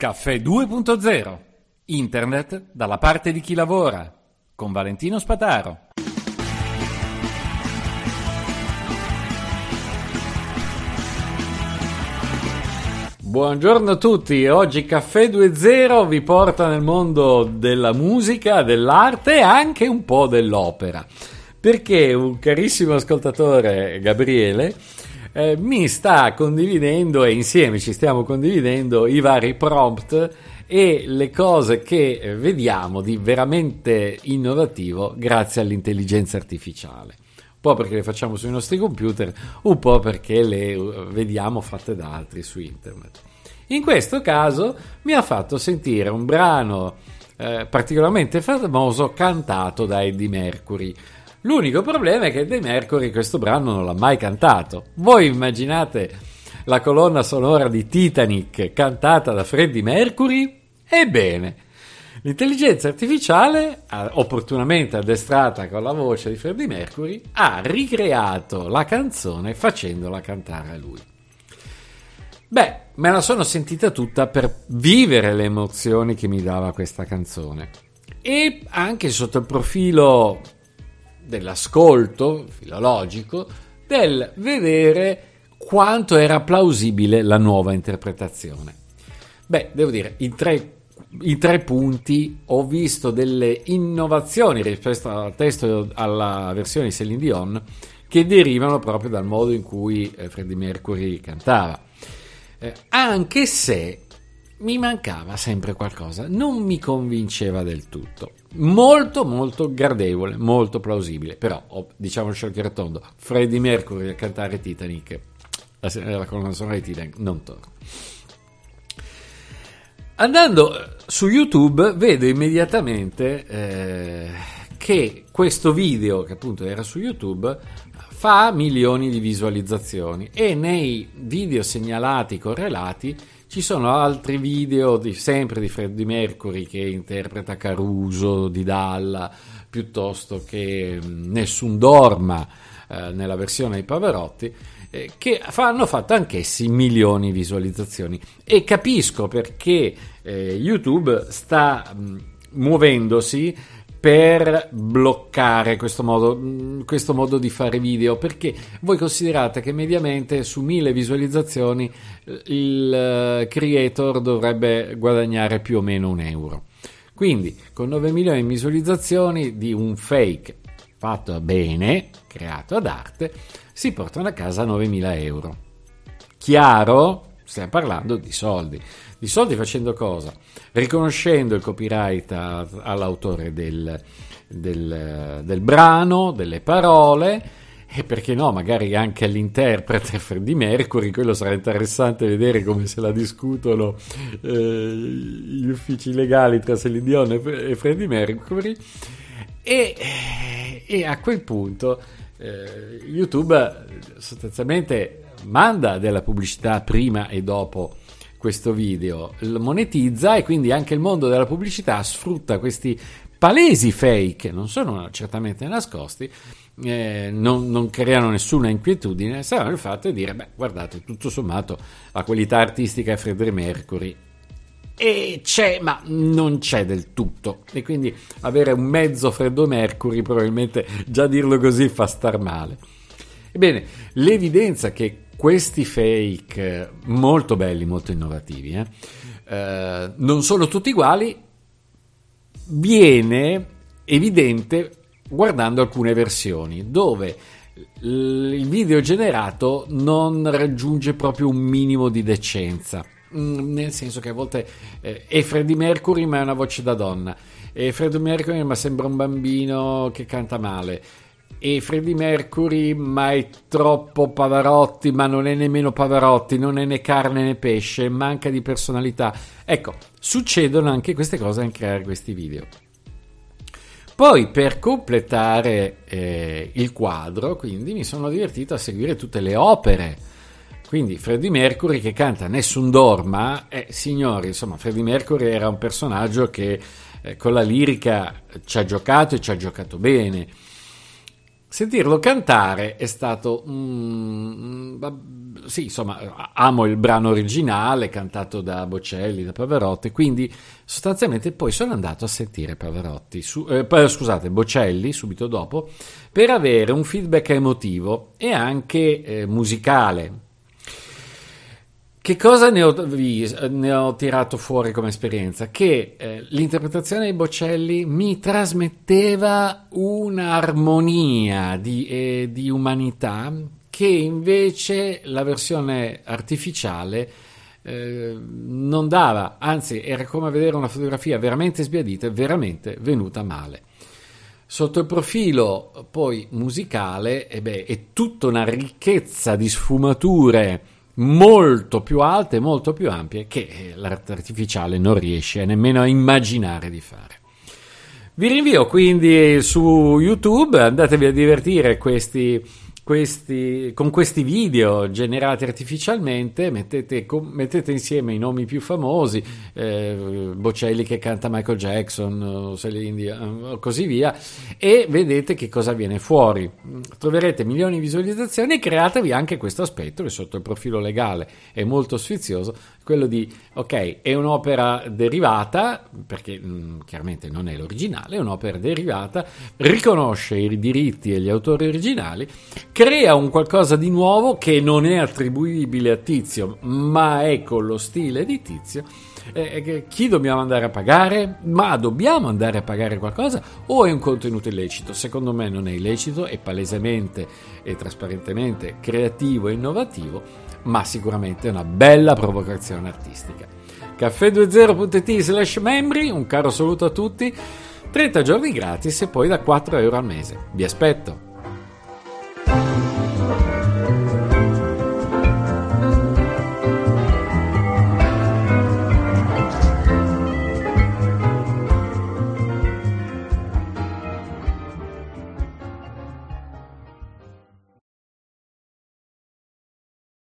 Caffè 2.0 Internet dalla parte di chi lavora con Valentino Spataro. Buongiorno a tutti, oggi Caffè 2.0 vi porta nel mondo della musica, dell'arte e anche un po' dell'opera. Perché un carissimo ascoltatore, Gabriele, eh, mi sta condividendo e insieme ci stiamo condividendo i vari prompt e le cose che vediamo di veramente innovativo grazie all'intelligenza artificiale. Un po' perché le facciamo sui nostri computer, un po' perché le eh, vediamo fatte da altri su internet. In questo caso mi ha fatto sentire un brano eh, particolarmente famoso cantato da Eddie Mercury L'unico problema è che De Mercury questo brano non l'ha mai cantato. Voi immaginate la colonna sonora di Titanic cantata da Freddie Mercury? Ebbene, l'intelligenza artificiale, opportunamente addestrata con la voce di Freddie Mercury, ha ricreato la canzone facendola cantare a lui. Beh, me la sono sentita tutta per vivere le emozioni che mi dava questa canzone. E anche sotto il profilo dell'ascolto filologico, del vedere quanto era plausibile la nuova interpretazione. Beh, devo dire, in tre, in tre punti ho visto delle innovazioni rispetto al testo alla versione di Celine Dion che derivano proprio dal modo in cui eh, Freddie Mercury cantava. Eh, anche se mi mancava sempre qualcosa, non mi convinceva del tutto. Molto, molto gradevole, molto plausibile, però oh, diciamo il tondo, Freddie Mercury a cantare Titanic, la, la colonna sonora di Titanic, non torna. Andando eh, su YouTube vedo immediatamente eh, che questo video, che appunto era su YouTube, fa milioni di visualizzazioni e nei video segnalati correlati ci sono altri video di, sempre di Freddie Mercury che interpreta Caruso di Dalla piuttosto che Nessun Dorma eh, nella versione di Pavarotti eh, che hanno fatto anch'essi milioni di visualizzazioni. E capisco perché eh, YouTube sta mh, muovendosi per bloccare questo modo, mm, questo modo, di fare video perché voi considerate che mediamente su mille visualizzazioni eh, il eh, creator dovrebbe guadagnare più o meno un euro. Quindi con 9 milioni di visualizzazioni di un fake fatto bene creato ad arte si portano a casa 9.000 euro. Chiaro stiamo parlando di soldi di soldi facendo cosa? Riconoscendo il copyright a, all'autore del, del, del brano, delle parole e perché no, magari anche all'interprete Freddie Mercury, quello sarà interessante vedere come se la discutono eh, gli uffici legali tra Celine Dion e Freddie Mercury e, e a quel punto eh, YouTube sostanzialmente manda della pubblicità prima e dopo questo video, monetizza e quindi anche il mondo della pubblicità sfrutta questi palesi fake, non sono certamente nascosti, eh, non, non, creano nessuna inquietudine, sarà il fatto di dire, beh, guardate, tutto sommato la qualità artistica è Freddie Mercury e c'è, ma non c'è del tutto. E quindi avere un mezzo Freddo Mercury, probabilmente già dirlo così fa star male. Ebbene, l'evidenza che questi fake molto belli, molto innovativi, eh, eh, non sono tutti uguali, viene evidente guardando alcune versioni dove il video generato non raggiunge proprio un minimo di decenza. Mm, nel senso che a volte eh, è Freddie Mercury ma è una voce da donna. E Freddie Mercury ma sembra un bambino che canta male e Freddie Mercury ma è troppo Pavarotti ma non è nemmeno Pavarotti non è né carne né pesce manca di personalità. Ecco succedono anche queste cose a creare questi video. Poi per completare eh, il quadro quindi mi sono divertito a seguire tutte le opere. Quindi Freddie Mercury che canta Nessun Dorma eh, signori insomma Freddie Mercury era un personaggio che eh, con la lirica ci ha giocato e ci ha giocato bene sentirlo cantare è stato mm, sì, insomma, amo il brano originale cantato da Bocelli, da Pavarotti, quindi sostanzialmente poi sono andato a sentire Pavarotti, su, eh, scusate, Bocelli subito dopo, per avere un feedback emotivo e anche eh, musicale. Che cosa ne ho, ne ho, tirato fuori come esperienza? Che eh, l'interpretazione di Bocelli mi trasmetteva un'armonia di, eh, di umanità che invece la versione artificiale eh, non dava, anzi era come vedere una fotografia veramente sbiadita e veramente venuta male. Sotto il profilo poi musicale eh beh, è tutta una ricchezza di sfumature molto più alte, molto più ampie che eh, l'arte artificiale non riesce nemmeno a immaginare di fare. Vi rinvio quindi su YouTube, andatevi a divertire questi questi, con questi video generati artificialmente mettete, mettete, insieme i nomi più famosi, eh, Bocelli che canta Michael Jackson, Celine così via, e vedete che cosa viene fuori. Troverete milioni di visualizzazioni e createvi anche questo aspetto che sotto il profilo legale è molto sfizioso, quello di, ok, è un'opera derivata, perché mh, mm, chiaramente non è l'originale, è un'opera derivata, riconosce i diritti e gli autori originali, crea un qualcosa di nuovo che non è attribuibile a Tizio, ma è con lo stile di Tizio. Eh, chi dobbiamo andare a pagare? Ma dobbiamo andare a pagare qualcosa o è un contenuto illecito? Secondo me non è illecito, è palesemente e trasparentemente creativo e innovativo, ma sicuramente è una bella provocazione artistica. Caffè20.it slash membri, un caro saluto a tutti, 30 giorni gratis e poi da 4 euro al mese. Vi aspetto!